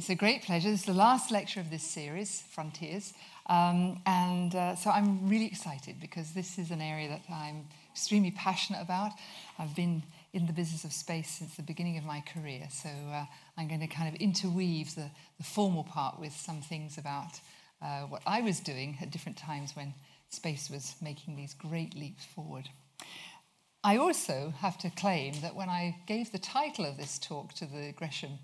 it's a great pleasure. This is the last lecture of this series, Frontiers. Um, and uh, so I'm really excited because this is an area that I'm extremely passionate about. I've been in the business of space since the beginning of my career. So uh, I'm going to kind of interweave the, the formal part with some things about uh, what I was doing at different times when space was making these great leaps forward. I also have to claim that when I gave the title of this talk to the Gresham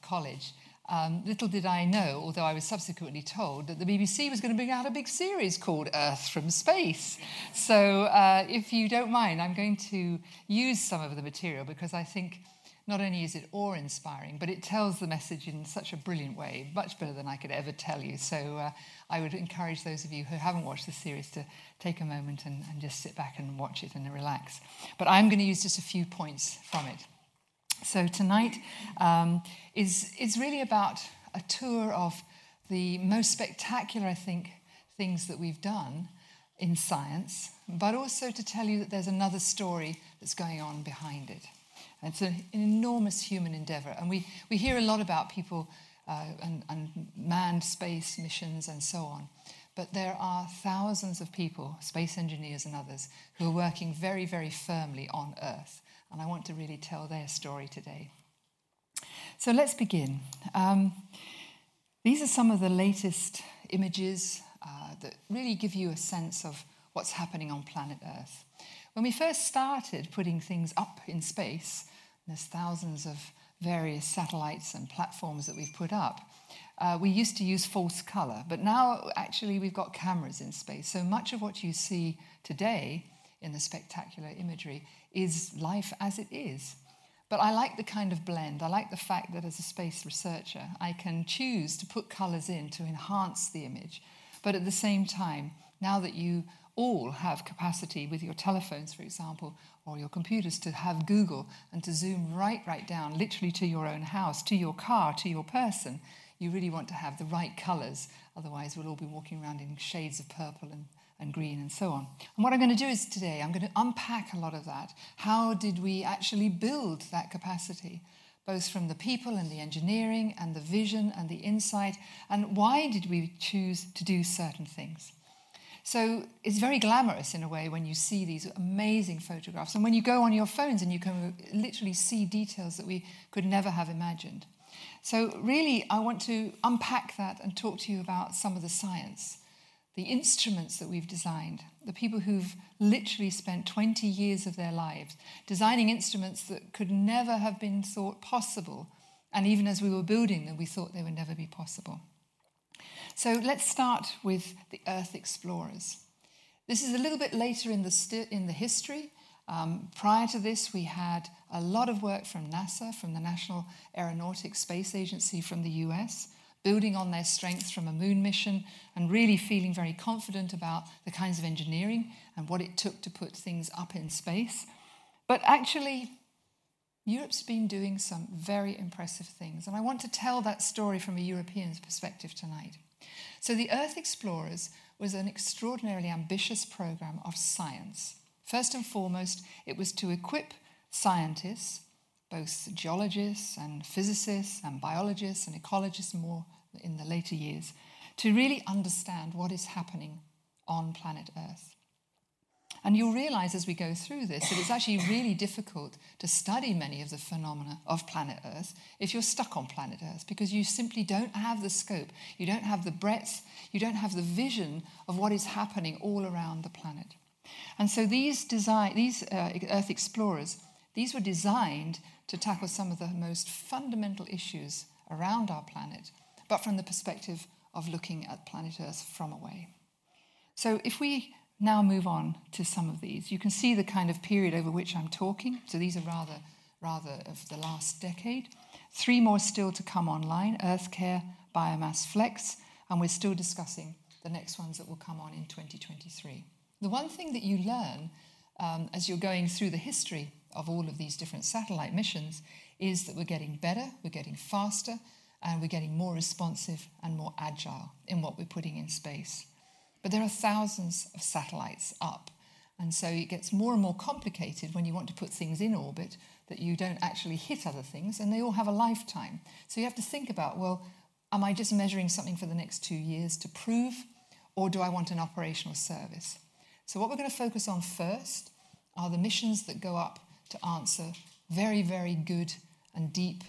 College, um, little did I know, although I was subsequently told, that the BBC was going to bring out a big series called Earth from Space. So, uh, if you don't mind, I'm going to use some of the material because I think not only is it awe inspiring, but it tells the message in such a brilliant way, much better than I could ever tell you. So, uh, I would encourage those of you who haven't watched the series to take a moment and, and just sit back and watch it and relax. But I'm going to use just a few points from it. So tonight um, is, is really about a tour of the most spectacular, I think, things that we've done in science, but also to tell you that there's another story that's going on behind it. It's an, an enormous human endeavor. And we, we hear a lot about people uh, and, and manned space missions and so on. But there are thousands of people, space engineers and others, who are working very, very firmly on Earth and I want to really tell their story today. So let's begin. Um, these are some of the latest images uh, that really give you a sense of what's happening on planet Earth. When we first started putting things up in space, there's thousands of various satellites and platforms that we've put up. Uh, we used to use false color, but now actually we've got cameras in space. So much of what you see today in the spectacular imagery is life as it is. But I like the kind of blend. I like the fact that as a space researcher, I can choose to put colors in to enhance the image. But at the same time, now that you all have capacity with your telephones, for example, or your computers to have Google and to zoom right, right down, literally to your own house, to your car, to your person, you really want to have the right colors. Otherwise, we'll all be walking around in shades of purple and and green and so on. And what I'm going to do is today, I'm going to unpack a lot of that. How did we actually build that capacity? Both from the people and the engineering and the vision and the insight, and why did we choose to do certain things? So it's very glamorous in a way when you see these amazing photographs. And when you go on your phones and you can literally see details that we could never have imagined. So, really, I want to unpack that and talk to you about some of the science the instruments that we've designed, the people who've literally spent 20 years of their lives designing instruments that could never have been thought possible. And even as we were building them, we thought they would never be possible. So let's start with the Earth explorers. This is a little bit later in the, st- in the history. Um, prior to this, we had a lot of work from NASA, from the National Aeronautics Space Agency from the US building on their strengths from a moon mission and really feeling very confident about the kinds of engineering and what it took to put things up in space. But actually, Europe's been doing some very impressive things, and I want to tell that story from a European's perspective tonight. So, the Earth Explorers was an extraordinarily ambitious program of science. First and foremost, it was to equip scientists both geologists and physicists and biologists and ecologists more in the later years to really understand what is happening on planet Earth. And you'll realize as we go through this that it's actually really difficult to study many of the phenomena of planet Earth if you're stuck on planet Earth because you simply don't have the scope, you don't have the breadth, you don't have the vision of what is happening all around the planet. And so these, design, these uh, Earth explorers, these were designed to tackle some of the most fundamental issues around our planet, but from the perspective of looking at planet Earth from away. So if we now move on to some of these, you can see the kind of period over which I'm talking. So these are rather, rather of the last decade. Three more still to come online EarthCARE, Biomass Flex, and we're still discussing the next ones that will come on in 2023. The one thing that you learn um, as you're going through the history of all of these different satellite missions is that we're getting better, we're getting faster, and we're getting more responsive and more agile in what we're putting in space. But there are thousands of satellites up, And so it gets more and more complicated when you want to put things in orbit that you don't actually hit other things, and they all have a lifetime. So you have to think about well, am I just measuring something for the next two years to prove, or do I want an operational service? So, what we're going to focus on first are the missions that go up to answer very, very good and deep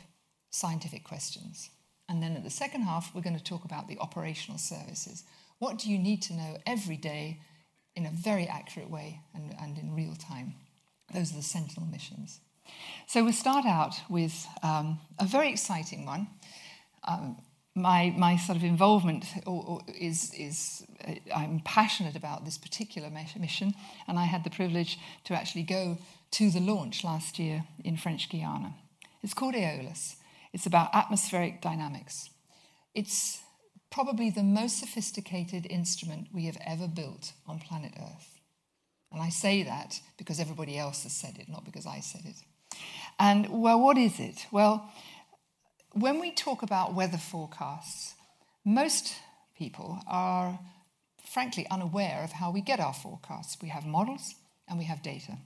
scientific questions. And then at the second half, we're going to talk about the operational services. What do you need to know every day in a very accurate way and, and in real time? Those are the Sentinel missions. So we'll start out with um, a very exciting one. Um, my, my sort of involvement is, is uh, I'm passionate about this particular mission, and I had the privilege to actually go to the launch last year in French Guiana. It's called Aeolus. It's about atmospheric dynamics. It's probably the most sophisticated instrument we have ever built on planet Earth. And I say that because everybody else has said it, not because I said it. And well, what is it? Well, when we talk about weather forecasts, most people are frankly unaware of how we get our forecasts. We have models and we have data.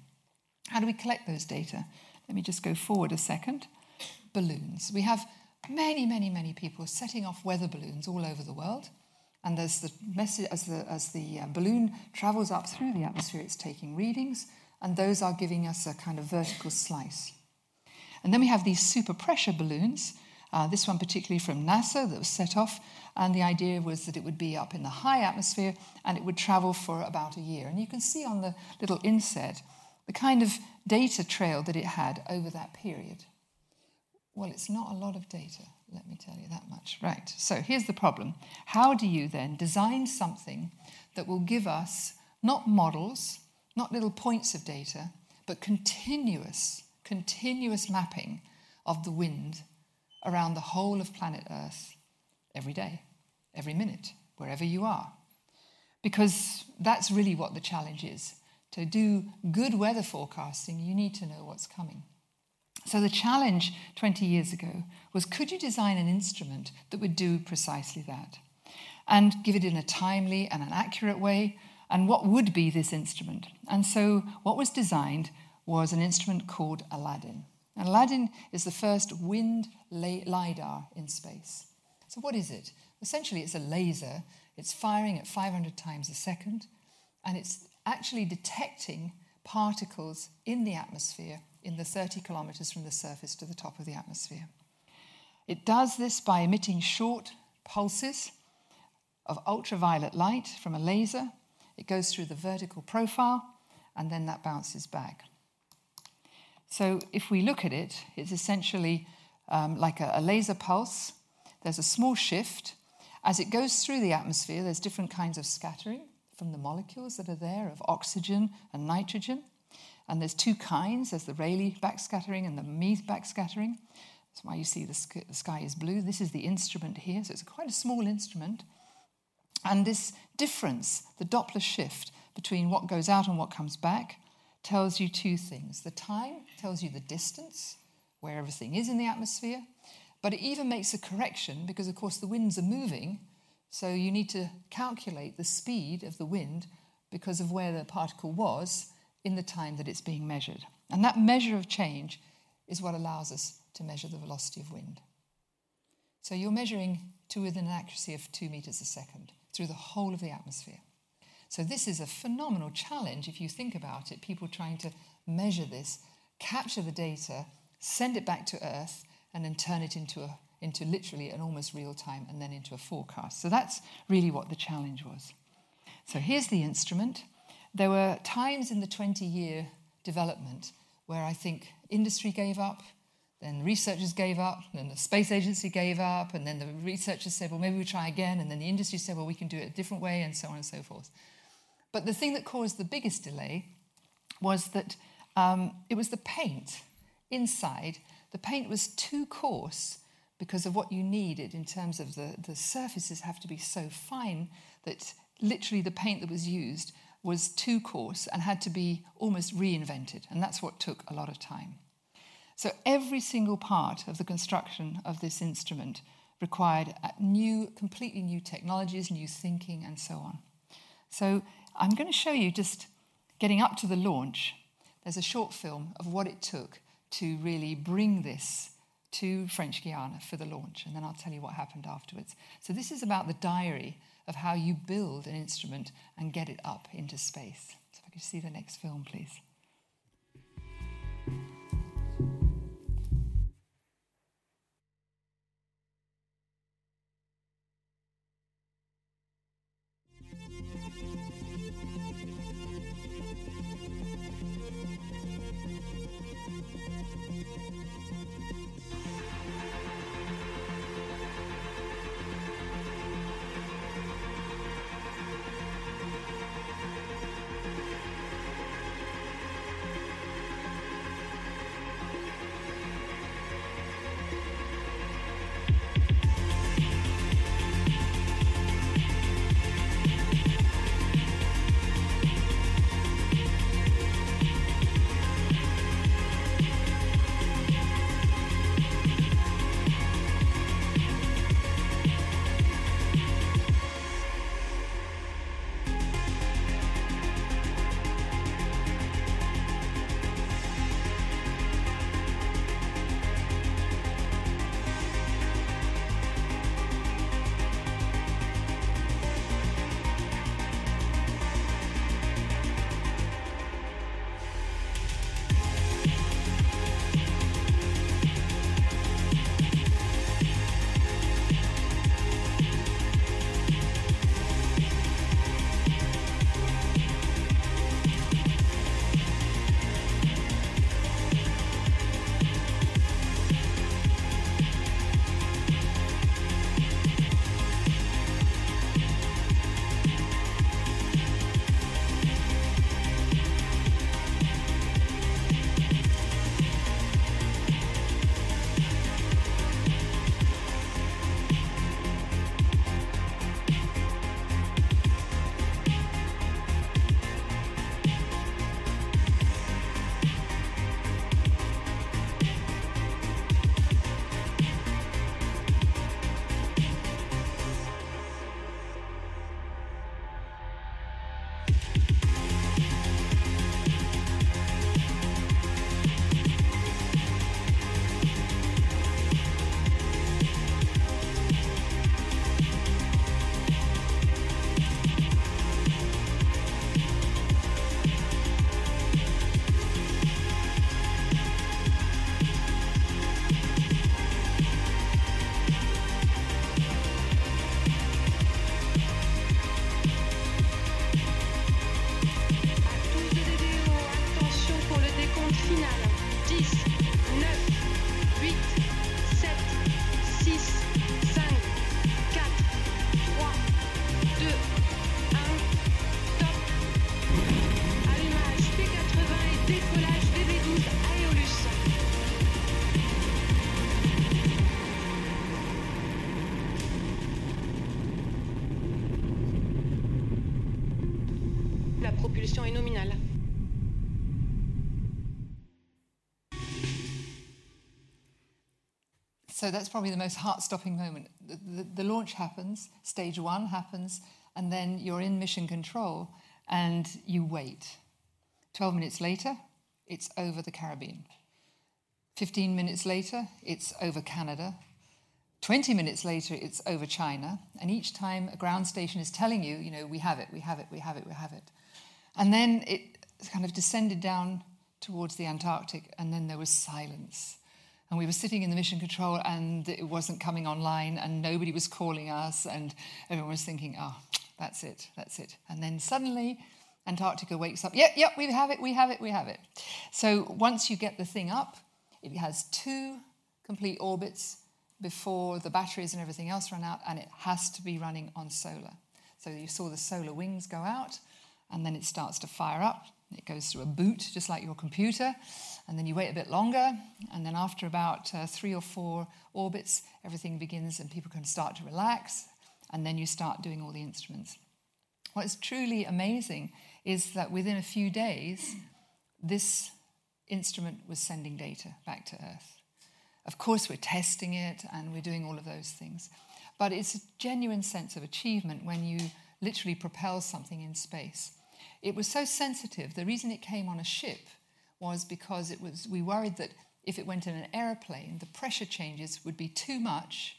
How do we collect those data? Let me just go forward a second balloons. We have many, many, many people setting off weather balloons all over the world. And as the, message, as the, as the uh, balloon travels up through the atmosphere, it's taking readings, and those are giving us a kind of vertical slice. And then we have these super pressure balloons, uh, this one particularly from NASA that was set off, and the idea was that it would be up in the high atmosphere and it would travel for about a year. And you can see on the little inset the kind of data trail that it had over that period. Well, it's not a lot of data, let me tell you that much. Right, so here's the problem. How do you then design something that will give us not models, not little points of data, but continuous, continuous mapping of the wind around the whole of planet Earth every day, every minute, wherever you are? Because that's really what the challenge is. To do good weather forecasting, you need to know what's coming. So the challenge 20 years ago was could you design an instrument that would do precisely that? And give it in a timely and an accurate way? And what would be this instrument? And so what was designed was an instrument called ALADIN. And ALADIN is the first wind LIDAR in space. So what is it? Essentially, it's a laser. It's firing at 500 times a second, and it's actually detecting particles in the atmosphere in the 30 kilometers from the surface to the top of the atmosphere. It does this by emitting short pulses of ultraviolet light from a laser. It goes through the vertical profile and then that bounces back. So if we look at it, it's essentially um, like a, a laser pulse. There's a small shift. As it goes through the atmosphere, there's different kinds of scattering from the molecules that are there of oxygen and nitrogen. And there's two kinds there's the Rayleigh backscattering and the Mie backscattering. That's why you see the sky is blue. This is the instrument here, so it's quite a small instrument. And this difference, the Doppler shift between what goes out and what comes back, tells you two things. The time tells you the distance, where everything is in the atmosphere, but it even makes a correction because, of course, the winds are moving, so you need to calculate the speed of the wind because of where the particle was in the time that it's being measured. And that measure of change is what allows us to measure the velocity of wind. So you're measuring to within an accuracy of two meters a second through the whole of the atmosphere. So this is a phenomenal challenge if you think about it. People trying to measure this, capture the data, send it back to Earth, and then turn it into a into literally an almost real time and then into a forecast. So that's really what the challenge was. So here's the instrument. There were times in the 20 year development where I think industry gave up, then researchers gave up, then the space agency gave up, and then the researchers said, well, maybe we try again, and then the industry said, well, we can do it a different way, and so on and so forth. But the thing that caused the biggest delay was that um, it was the paint inside. The paint was too coarse because of what you needed in terms of the, the surfaces have to be so fine that literally the paint that was used was too coarse and had to be almost reinvented. And that's what took a lot of time. So every single part of the construction of this instrument required uh, new, completely new technologies, new thinking, and so on. So I'm going to show you just getting up to the launch, there's a short film of what it took to really bring this to French Guiana for the launch, and then I'll tell you what happened afterwards. So, this is about the diary of how you build an instrument and get it up into space. So, if I could see the next film, please. So that's probably the most heart stopping moment. The, the, the, launch happens, stage one happens, and then you're in mission control and you wait. 12 minutes later, it's over the Caribbean. 15 minutes later, it's over Canada. 20 minutes later, it's over China. And each time a ground station is telling you, you know, we have it, we have it, we have it, we have it. And then it kind of descended down towards the Antarctic, and then there was silence and we were sitting in the mission control and it wasn't coming online and nobody was calling us and everyone was thinking, oh, that's it, that's it. And then suddenly Antarctica wakes up, yep, yep, we have it, we have it, we have it. So once you get the thing up, it has two complete orbits before the batteries and everything else run out, and it has to be running on solar. So you saw the solar wings go out, and then it starts to fire up. It goes through a boot, just like your computer, and then you wait a bit longer, and then after about uh, three or four orbits, everything begins and people can start to relax, and then you start doing all the instruments. What's truly amazing is that within a few days, this instrument was sending data back to Earth. Of course, we're testing it and we're doing all of those things, but it's a genuine sense of achievement when you literally propel something in space. It was so sensitive. The reason it came on a ship was because it was, we worried that if it went in an aeroplane, the pressure changes would be too much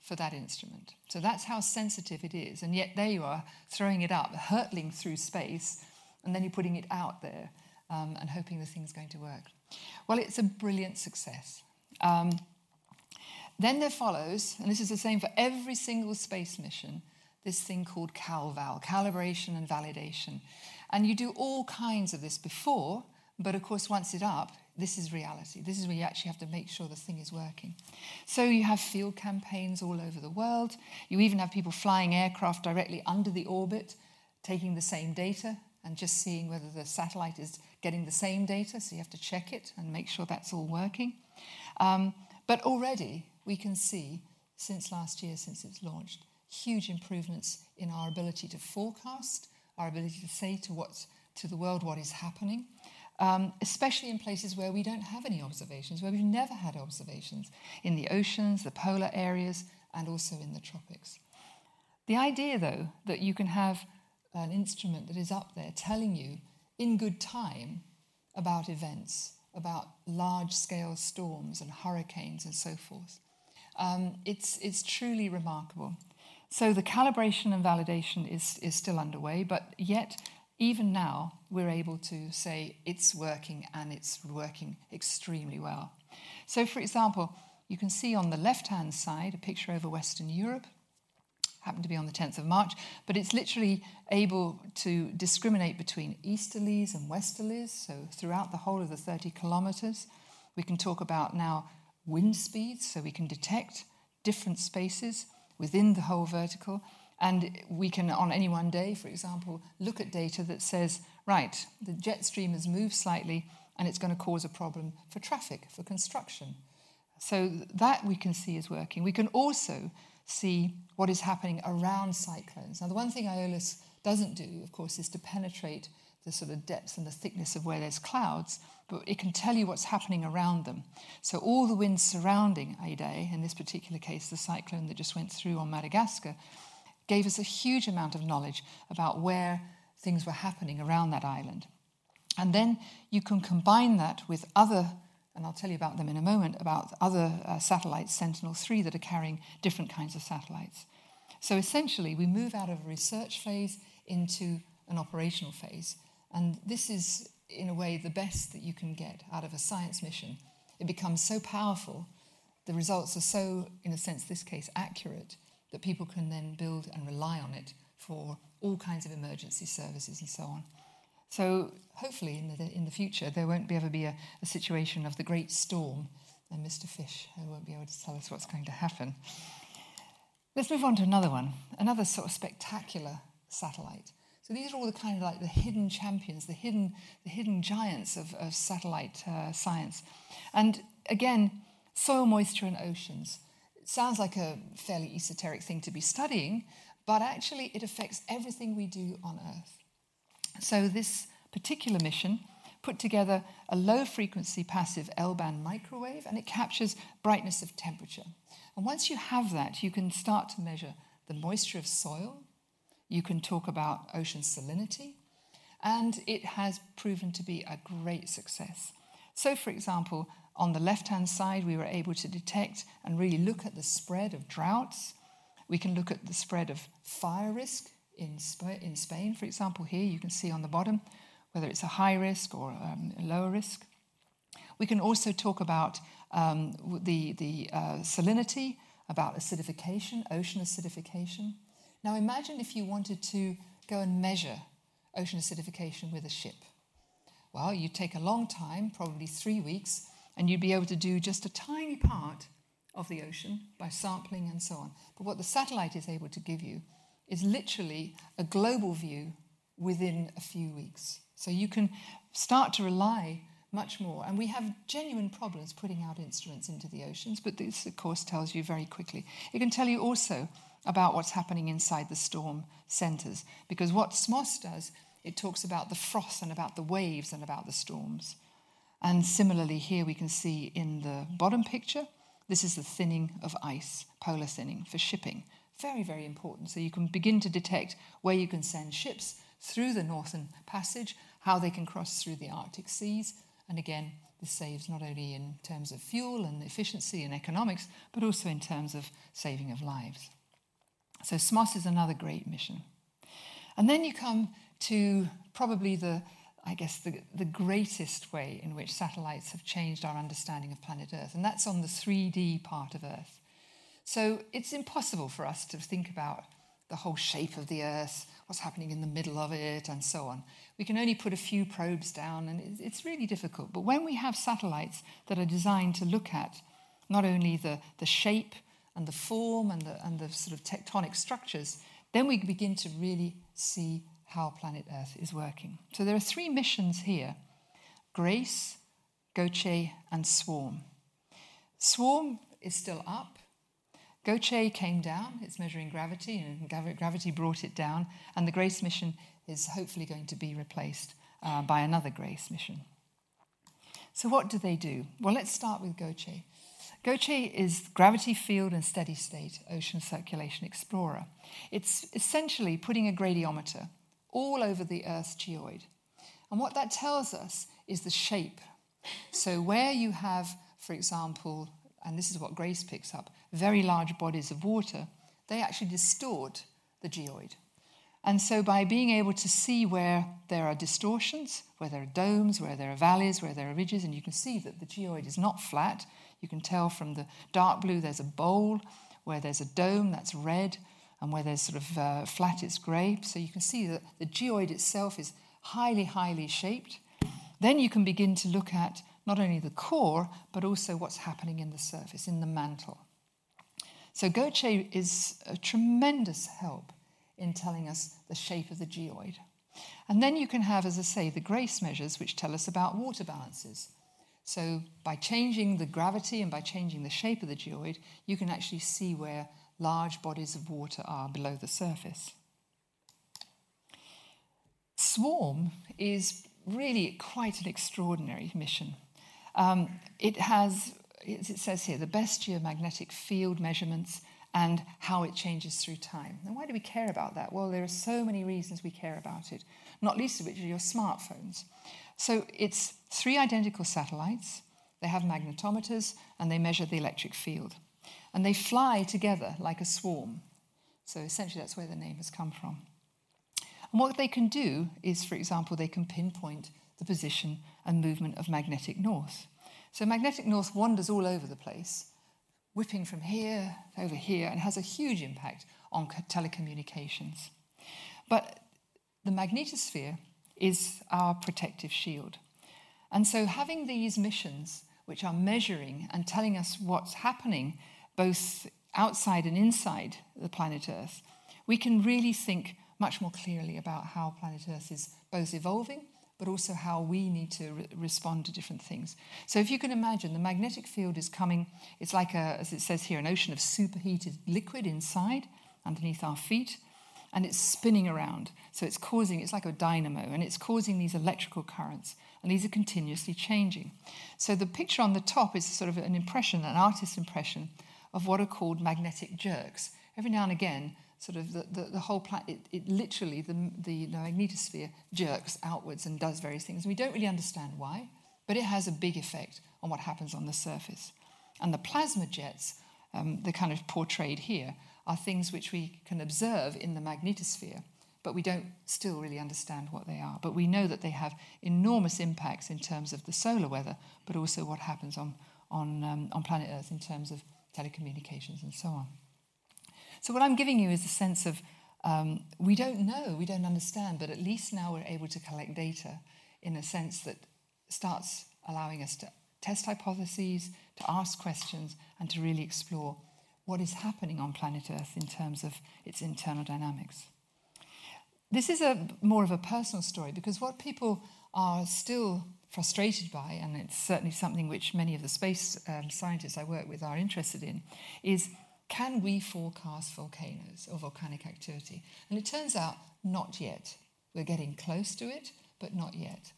for that instrument. So that's how sensitive it is. And yet there you are, throwing it up, hurtling through space, and then you're putting it out there um, and hoping the thing's going to work. Well, it's a brilliant success. Um, then there follows, and this is the same for every single space mission, this thing called CalVal, calibration and validation. And you do all kinds of this before, but of course, once it's up, this is reality. This is where you actually have to make sure the thing is working. So you have field campaigns all over the world. You even have people flying aircraft directly under the orbit, taking the same data and just seeing whether the satellite is getting the same data. So you have to check it and make sure that's all working. Um, but already we can see, since last year, since it's launched, huge improvements in our ability to forecast, our ability to say to, what's, to the world what is happening um, especially in places where we don't have any observations, where we've never had observations, in the oceans, the polar areas, and also in the tropics. The idea, though, that you can have an instrument that is up there telling you in good time about events, about large scale storms and hurricanes and so forth, um, it's, it's truly remarkable. So the calibration and validation is, is still underway, but yet even now, we're able to say it's working and it's working extremely well. So, for example, you can see on the left hand side a picture over Western Europe, happened to be on the 10th of March, but it's literally able to discriminate between easterlies and westerlies, so throughout the whole of the 30 kilometers. We can talk about now wind speeds, so we can detect different spaces within the whole vertical. And we can, on any one day, for example, look at data that says, right, the jet stream has moved slightly and it's going to cause a problem for traffic, for construction. So that we can see is working. We can also see what is happening around cyclones. Now, the one thing Aeolus doesn't do, of course, is to penetrate the sort of depths and the thickness of where there's clouds, but it can tell you what's happening around them. So all the winds surrounding Idai, in this particular case, the cyclone that just went through on Madagascar, gave us a huge amount of knowledge about where things were happening around that island. And then you can combine that with other, and I'll tell you about them in a moment, about other uh, satellites, Sentinel 3, that are carrying different kinds of satellites. So essentially, we move out of a research phase into an operational phase. And this is, in a way, the best that you can get out of a science mission. It becomes so powerful, the results are so, in a sense, this case, accurate, that people can then build and rely on it for all kinds of emergency services and so on. So hopefully in the, in the future there won't be ever be a, a situation of the great storm and Mr. Fish who won't be able to tell us what's going to happen. Let's move on to another one, another sort of spectacular satellite. So these are all the kind of like the hidden champions, the hidden, the hidden giants of, of satellite uh, science. And again, soil moisture and oceans sounds like a fairly esoteric thing to be studying, but actually it affects everything we do on Earth. So, this particular mission put together a low frequency passive L band microwave and it captures brightness of temperature. And once you have that, you can start to measure the moisture of soil, you can talk about ocean salinity, and it has proven to be a great success. So, for example, on the left hand side, we were able to detect and really look at the spread of droughts. We can look at the spread of fire risk in, Sp- in Spain, for example. Here you can see on the bottom whether it's a high risk or um, a lower risk. We can also talk about um, the, the uh, salinity, about acidification, ocean acidification. Now imagine if you wanted to go and measure ocean acidification with a ship. Well, you'd take a long time, probably three weeks, and you'd be able to do just a tiny part of the ocean by sampling and so on. But what the satellite is able to give you is literally a global view within a few weeks. So you can start to rely much more. And we have genuine problems putting out instruments into the oceans, but this, of course, tells you very quickly. It can tell you also about what's happening inside the storm centers, because what SMOS does, it talks about the frost and about the waves and about the storms. And similarly, here we can see in the bottom picture, this is the thinning of ice, polar thinning for shipping very, very important. So you can begin to detect where you can send ships through the Northern Passage, how they can cross through the Arctic seas. And again, this saves not only in terms of fuel and efficiency and economics, but also in terms of saving of lives. So SMOS is another great mission. And then you come to probably the, I guess, the, the greatest way in which satellites have changed our understanding of planet Earth, and that's on the 3D part of Earth. So it's impossible for us to think about the whole shape of the Earth, what's happening in the middle of it, and so on. We can only put a few probes down, and it's really difficult. But when we have satellites that are designed to look at not only the, the shape and the form and the, and the sort of tectonic structures, then we begin to really see how planet Earth is working. So there are three missions here Grace, Goce, and Swarm. Swarm is still up. Goce came down, it's measuring gravity, and gravity brought it down, and the Grace mission is hopefully going to be replaced uh, by another Grace mission. So, what do they do? Well, let's start with Goce. Goce is Gravity Field and Steady State Ocean Circulation Explorer. It's essentially putting a gradiometer all over the Earth's geoid. And what that tells us is the shape. So, where you have, for example, and this is what Grace picks up, very large bodies of water, they actually distort the geoid. And so, by being able to see where there are distortions, where there are domes, where there are valleys, where there are ridges, and you can see that the geoid is not flat, you can tell from the dark blue there's a bowl, where there's a dome that's red, and where there's sort of uh, flat it's grey. So you can see that the geoid itself is highly, highly shaped. Then you can begin to look at not only the core, but also what's happening in the surface, in the mantle. So Goce is a tremendous help in telling us the shape of the geoid. And then you can have, as I say, the grace measures, which tell us about water balances. So by changing the gravity and by changing the shape of the geoid, you can actually see where large bodies of water are below the surface. Swarm is really quite an extraordinary mission. Um, it has, as it says here, the best geomagnetic field measurements and how it changes through time. And why do we care about that? Well, there are so many reasons we care about it, not least of which are your smartphones. So it's three identical satellites, they have magnetometers, and they measure the electric field. And they fly together like a swarm. So essentially, that's where the name has come from. And what they can do is, for example, they can pinpoint the position and movement of magnetic north. So magnetic north wanders all over the place, whipping from here over here, and has a huge impact on telecommunications. But the magnetosphere is our protective shield. And so having these missions, which are measuring and telling us what's happening both outside and inside the planet Earth, we can really think much more clearly about how planet Earth is both evolving but also how we need to re- respond to different things. So, if you can imagine, the magnetic field is coming, it's like, a, as it says here, an ocean of superheated liquid inside, underneath our feet, and it's spinning around. So, it's causing, it's like a dynamo, and it's causing these electrical currents, and these are continuously changing. So, the picture on the top is sort of an impression, an artist's impression of what are called magnetic jerks. Every now and again, sort of the, the, the whole planet, it, it, literally, the, the, the magnetosphere jerks outwards and does various things. We don't really understand why, but it has a big effect on what happens on the surface. And the plasma jets, um, they're kind of portrayed here, are things which we can observe in the magnetosphere, but we don't still really understand what they are. But we know that they have enormous impacts in terms of the solar weather, but also what happens on, on, um, on planet Earth in terms of telecommunications and so on. So, what I'm giving you is a sense of um, we don't know, we don't understand, but at least now we're able to collect data in a sense that starts allowing us to test hypotheses, to ask questions, and to really explore what is happening on planet Earth in terms of its internal dynamics. This is a more of a personal story because what people are still frustrated by, and it's certainly something which many of the space um, scientists I work with are interested in, is can we forecast volcanoes or volcanic activity? And it turns out not yet. We're getting close to it, but not yet.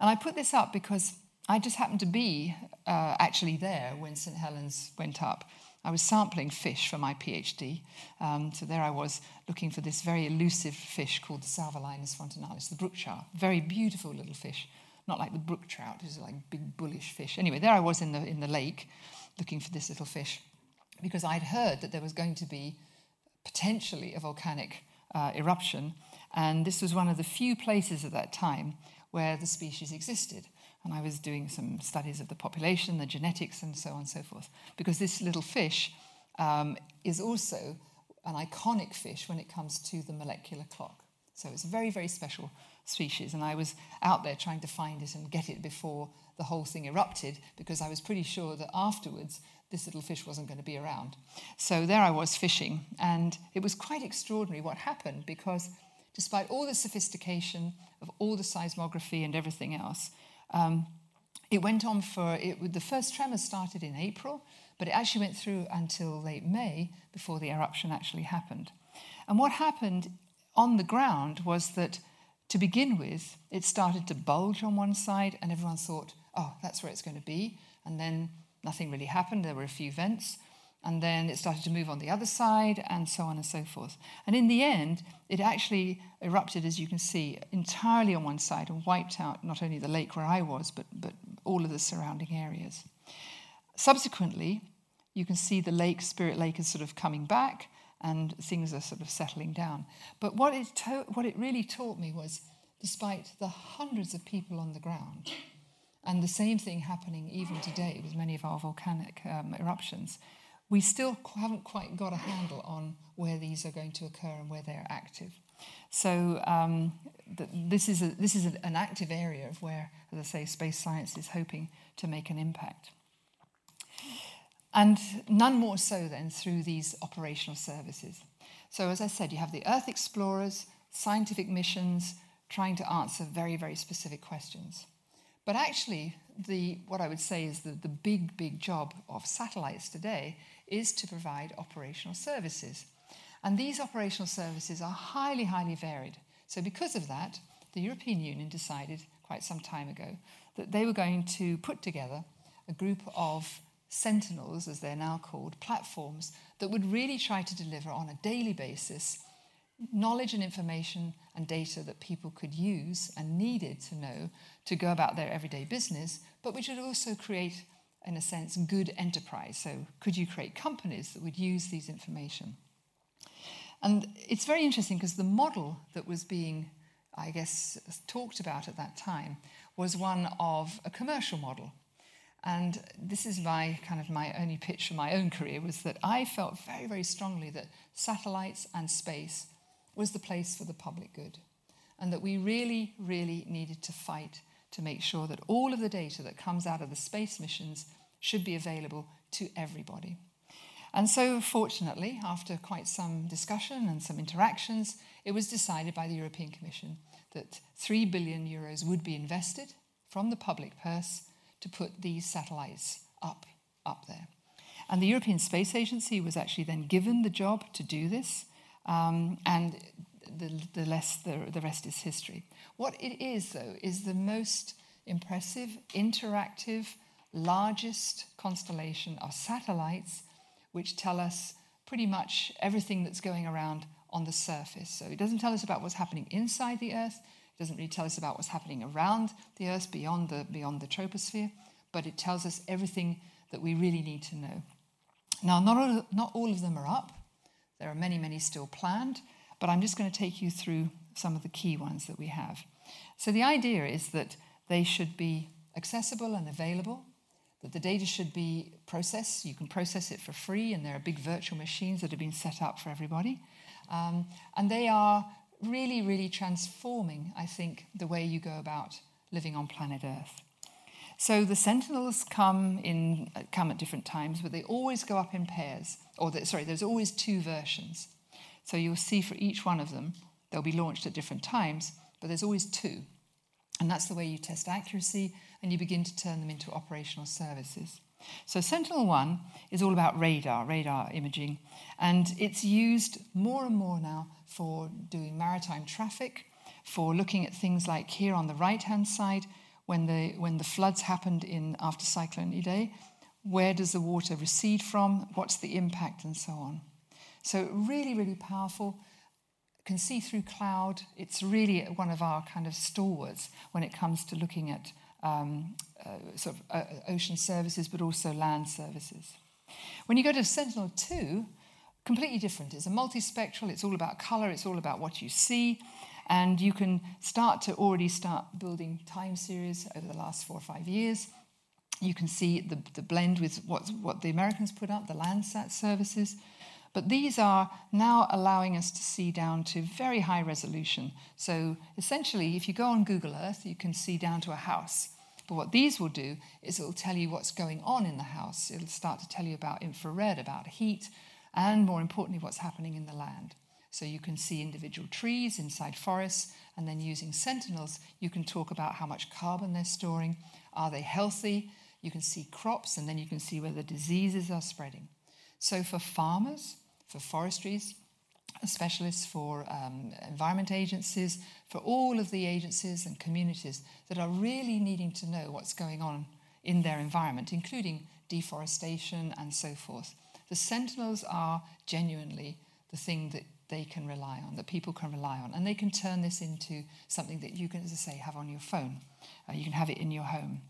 And I put this up because I just happened to be uh, actually there when St. Helens went up I was sampling fish for my PhD. Um, so there I was looking for this very elusive fish called the Salvelinus fontinalis, the brook trout. Very beautiful little fish, not like the brook trout, it's like big bullish fish. Anyway, there I was in the, in the lake looking for this little fish because I'd heard that there was going to be potentially a volcanic uh, eruption. And this was one of the few places at that time where the species existed. And I was doing some studies of the population, the genetics, and so on and so forth. Because this little fish um, is also an iconic fish when it comes to the molecular clock. So it's a very, very special species. And I was out there trying to find it and get it before the whole thing erupted because I was pretty sure that afterwards this little fish wasn't going to be around. So there I was fishing. And it was quite extraordinary what happened because despite all the sophistication of all the seismography and everything else, um, it went on for, it, the first tremor started in April, but it actually went through until late May before the eruption actually happened. And what happened on the ground was that to begin with, it started to bulge on one side, and everyone thought, oh, that's where it's going to be. And then nothing really happened. There were a few vents and then it started to move on the other side, and so on and so forth. And in the end, it actually erupted, as you can see, entirely on one side and wiped out not only the lake where I was, but, but all of the surrounding areas. Subsequently, you can see the lake, Spirit Lake, is sort of coming back, and things are sort of settling down. But what it, to- what it really taught me was, despite the hundreds of people on the ground, and the same thing happening even today with many of our volcanic um, eruptions, we still haven't quite got a handle on where these are going to occur and where they're active. So um, this is, a, this is an active area of where, as I say, space science is hoping to make an impact. And none more so than through these operational services. So, as I said, you have the Earth explorers, scientific missions, trying to answer very, very specific questions. But actually, the, what I would say is that the big, big job of satellites today is to provide operational services. And these operational services are highly, highly varied. So, because of that, the European Union decided quite some time ago that they were going to put together a group of sentinels, as they're now called, platforms that would really try to deliver on a daily basis knowledge and information and data that people could use and needed to know to go about their everyday business, but which would also create in a sense, good enterprise. So, could you create companies that would use these information? And it's very interesting because the model that was being, I guess, talked about at that time was one of a commercial model. And this is my kind of my only pitch for my own career was that I felt very, very strongly that satellites and space was the place for the public good. And that we really, really needed to fight to make sure that all of the data that comes out of the space missions should be available to everybody. And so, fortunately, after quite some discussion and some interactions, it was decided by the European Commission that 3 billion euros would be invested from the public purse to put these satellites up, up there. And the European Space Agency was actually then given the job to do this, um, and the, the, less, the, the rest is history. What it is, though, is the most impressive, interactive, largest constellation of satellites which tell us pretty much everything that's going around on the surface. So it doesn't tell us about what's happening inside the Earth, doesn't really tell us about what's happening around the Earth beyond the, beyond the troposphere, but it tells us everything that we really need to know. Now, not all, not all of them are up. There are many, many still planned, but I'm just going to take you through some of the key ones that we have. So the idea is that they should be accessible and available, that the data should be processed. You can process it for free, and there are big virtual machines that have been set up for everybody. Um, and they are really, really transforming, I think, the way you go about living on planet Earth. So the sentinels come in uh, come at different times, but they always go up in pairs. Or the, sorry, there's always two versions. So you'll see for each one of them, they'll be launched at different times, but there's always two. And that's the way you test accuracy and you begin to turn them into operational services. So Sentinel 1 is all about radar, radar imaging, and it's used more and more now for doing maritime traffic, for looking at things like here on the right-hand side, when the, when the floods happened in after Cyclone Idai, where does the water recede from, what's the impact, and so on. So, really, really powerful. Can see through cloud. It's really one of our kind of stalwarts when it comes to looking at um, uh, sort of uh, ocean services, but also land services. When you go to Sentinel 2, completely different. It's a multispectral, it's all about color, it's all about what you see. And you can start to already start building time series over the last four or five years. You can see the, the blend with what, what the Americans put up, the Landsat services. But these are now allowing us to see down to very high resolution. So essentially, if you go on Google Earth, you can see down to a house. But what these will do is it will tell you what's going on in the house. It'll start to tell you about infrared, about heat, and more importantly, what's happening in the land. So you can see individual trees inside forests, and then using sentinels, you can talk about how much carbon they're storing. Are they healthy? You can see crops, and then you can see whether diseases are spreading. So for farmers, for forestries, specialists for um, environment agencies, for all of the agencies and communities that are really needing to know what's going on in their environment, including deforestation and so forth. The sentinels are genuinely the thing that they can rely on, that people can rely on. And they can turn this into something that you can, as I say, have on your phone. Uh, you can have it in your home.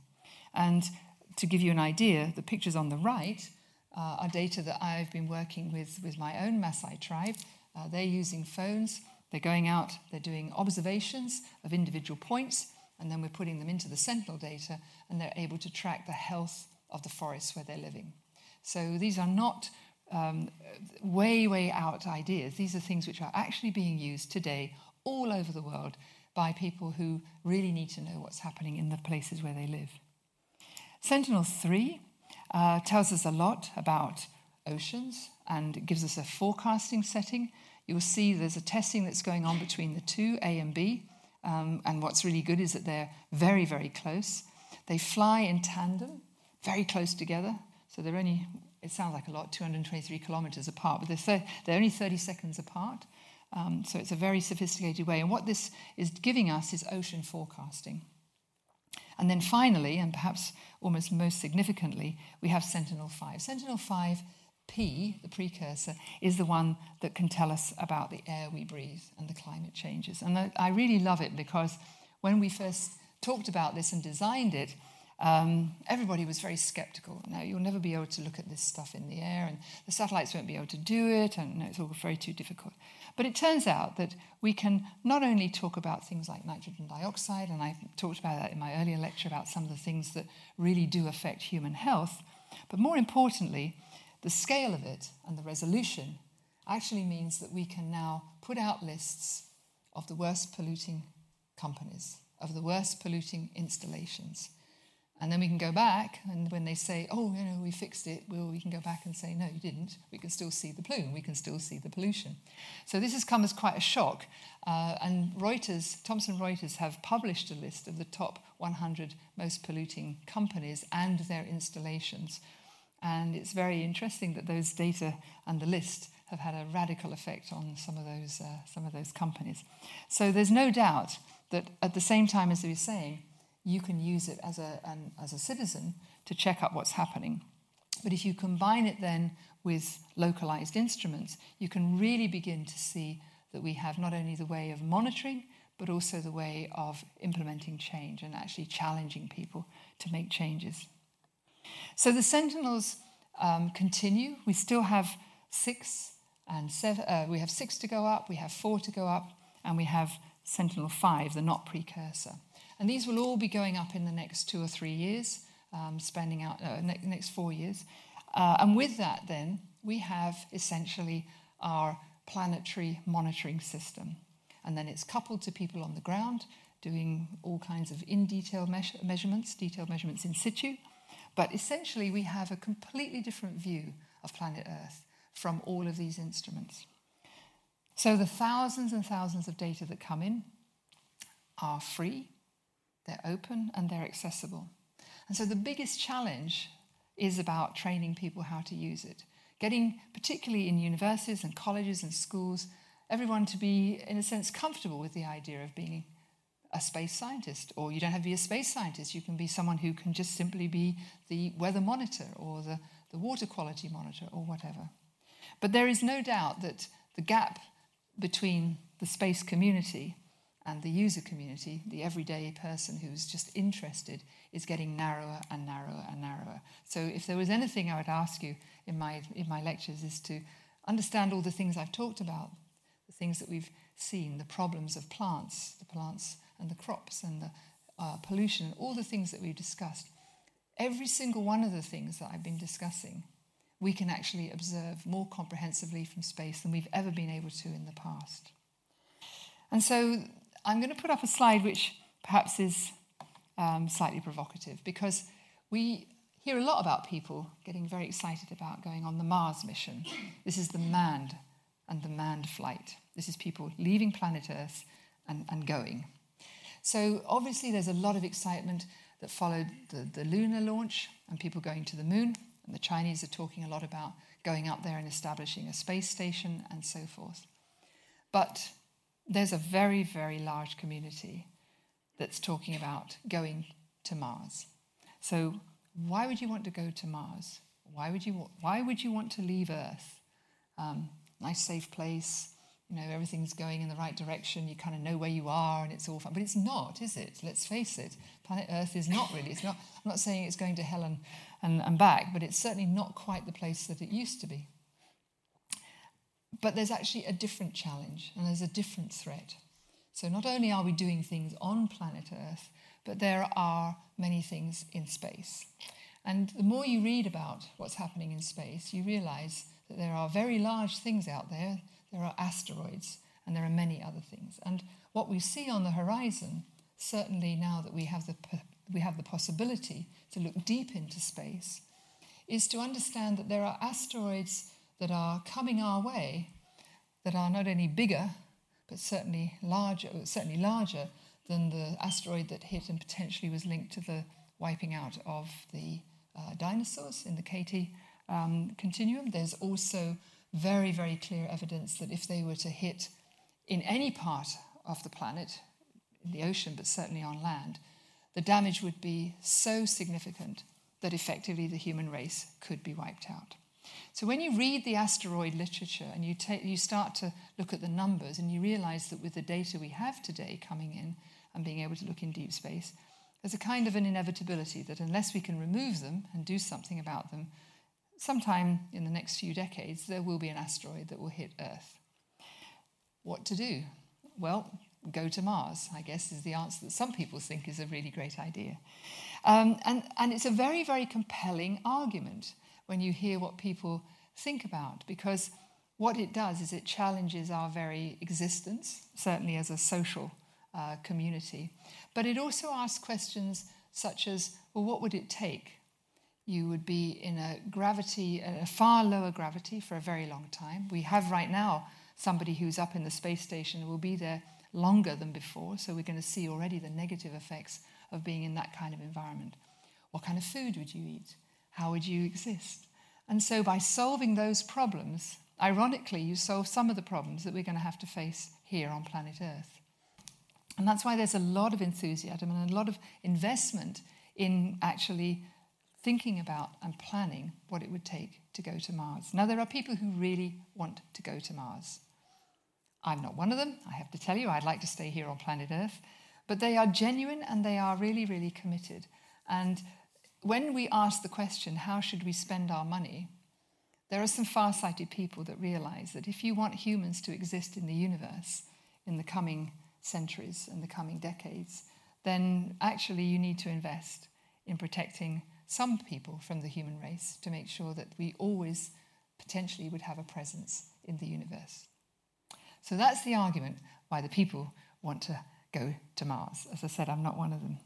And to give you an idea, the pictures on the right uh, are data that I've been working with with my own Maasai tribe. Uh, they're using phones, they're going out, they're doing observations of individual points, and then we're putting them into the Sentinel data, and they're able to track the health of the forests where they're living. So these are not um, way, way out ideas. These are things which are actually being used today all over the world by people who really need to know what's happening in the places where they live. Sentinel 3 uh, tells us a lot about oceans and gives us a forecasting setting. You'll see there's a testing that's going on between the two, A and B. Um, and what's really good is that they're very, very close. They fly in tandem, very close together. So they're only, it sounds like a lot, 223 kilometers apart, but they're, th- they're only 30 seconds apart. Um, so it's a very sophisticated way. And what this is giving us is ocean forecasting. And then finally, and perhaps almost most significantly, we have Sentinel 5. Sentinel 5P, the precursor, is the one that can tell us about the air we breathe and the climate changes. And I really love it because when we first talked about this and designed it, um, everybody was very skeptical. Now, you'll never be able to look at this stuff in the air, and the satellites won't be able to do it, and no, it's all very too difficult. But it turns out that we can not only talk about things like nitrogen dioxide, and I talked about that in my earlier lecture about some of the things that really do affect human health, but more importantly, the scale of it and the resolution actually means that we can now put out lists of the worst polluting companies, of the worst polluting installations. And then we can go back, and when they say, oh, you know, we fixed it, well, we can go back and say, no, you didn't. We can still see the plume, we can still see the pollution. So this has come as quite a shock. Uh, and Reuters, Thomson Reuters, have published a list of the top 100 most polluting companies and their installations. And it's very interesting that those data and the list have had a radical effect on some of those, uh, some of those companies. So there's no doubt that at the same time as we were saying, you can use it as a, an, as a citizen to check up what's happening. But if you combine it then with localized instruments, you can really begin to see that we have not only the way of monitoring, but also the way of implementing change and actually challenging people to make changes. So the Sentinels um, continue. We still have six and seven. Uh, we have six to go up. We have four to go up, and we have Sentinel five, the not precursor. And these will all be going up in the next two or three years, um, spending out uh, ne- next four years. Uh, and with that, then, we have essentially our planetary monitoring system. And then it's coupled to people on the ground doing all kinds of in detail measurements, detailed measurements in situ. But essentially, we have a completely different view of planet Earth from all of these instruments. So the thousands and thousands of data that come in are free, they're open and they're accessible. And so the biggest challenge is about training people how to use it. Getting, particularly in universities and colleges and schools, everyone to be, in a sense, comfortable with the idea of being a space scientist, or you don't have to be a space scientist. You can be someone who can just simply be the weather monitor or the, the water quality monitor or whatever. But there is no doubt that the gap between the space community and the user community, the everyday person who's just interested, is getting narrower and narrower and narrower. So, if there was anything I would ask you in my, in my lectures, is to understand all the things I've talked about, the things that we've seen, the problems of plants, the plants and the crops and the uh, pollution, all the things that we've discussed. Every single one of the things that I've been discussing, we can actually observe more comprehensively from space than we've ever been able to in the past. And so I'm going to put up a slide which perhaps is um, slightly provocative because we hear a lot about people getting very excited about going on the Mars mission. This is the manned and the manned flight. This is people leaving planet Earth and, and going. So, obviously, there's a lot of excitement that followed the, the lunar launch and people going to the moon. And the Chinese are talking a lot about going up there and establishing a space station and so forth. But there's a very, very large community that's talking about going to Mars. So, why would you want to go to Mars? Why would you, why would you want to leave Earth? Um, nice, safe place, you know, everything's going in the right direction, you kind of know where you are and it's all fun. But it's not, is it? Let's face it. Planet Earth is not really. It's not, I'm not saying it's going to hell and, and, and back, but it's certainly not quite the place that it used to be. But there's actually a different challenge and there's a different threat. So not only are we doing things on planet Earth, but there are many things in space. And the more you read about what's happening in space, you realize that there are very large things out there there are asteroids, and there are many other things. And what we see on the horizon, certainly now that we have the, we have the possibility to look deep into space, is to understand that there are asteroids that are coming our way that are not only bigger, but certainly larger, certainly larger than the asteroid that hit and potentially was linked to the wiping out of the uh, dinosaurs in the KT um, continuum. There's also very, very clear evidence that if they were to hit in any part of the planet, in the ocean, but certainly on land, the damage would be so significant that effectively the human race could be wiped out. So when you read the asteroid literature and you, take, you start to look at the numbers and you realize that with the data we have today coming in and being able to look in deep space, there's a kind of an inevitability that unless we can remove them and do something about them, sometime in the next few decades, there will be an asteroid that will hit Earth. What to do? Well, go to Mars, I guess, is the answer that some people think is a really great idea. Um, and, and it's a very, very compelling argument when you hear what people think about, because what it does is it challenges our very existence, certainly as a social uh, community. But it also asks questions such as well, what would it take you would be in a gravity, a far lower gravity for a very long time. We have right now somebody who's up in the space station will be there longer than before, so we're going to see already the negative effects of being in that kind of environment. What kind of food would you eat? How would you exist? And so, by solving those problems, ironically, you solve some of the problems that we're going to have to face here on planet Earth. And that's why there's a lot of enthusiasm and a lot of investment in actually thinking about and planning what it would take to go to Mars. Now, there are people who really want to go to Mars. I'm not one of them, I have to tell you. I'd like to stay here on planet Earth. But they are genuine and they are really, really committed. And when we ask the question, how should we spend our money? There are some far sighted people that realize that if you want humans to exist in the universe in the coming centuries and the coming decades, then actually you need to invest in protecting some people from the human race to make sure that we always potentially would have a presence in the universe. So that's the argument why the people want to go to Mars. As I said, I'm not one of them.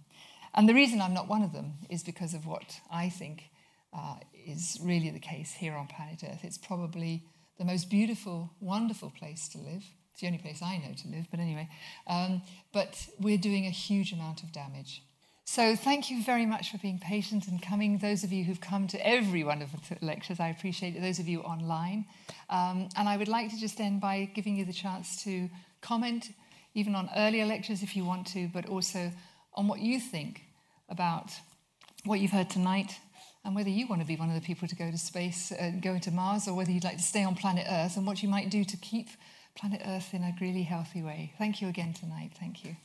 And the reason I'm not one of them is because of what I think uh, is really the case here on planet Earth. It's probably the most beautiful, wonderful place to live. It's the only place I know to live, but anyway. Um, but we're doing a huge amount of damage. So thank you very much for being patient and coming. Those of you who've come to every one of the lectures, I appreciate it. Those of you online. Um, and I would like to just end by giving you the chance to comment even on earlier lectures if you want to, but also on what you think about what you've heard tonight and whether you want to be one of the people to go to space and go into Mars or whether you'd like to stay on planet Earth and what you might do to keep planet Earth in a really healthy way. Thank you again tonight. Thank you.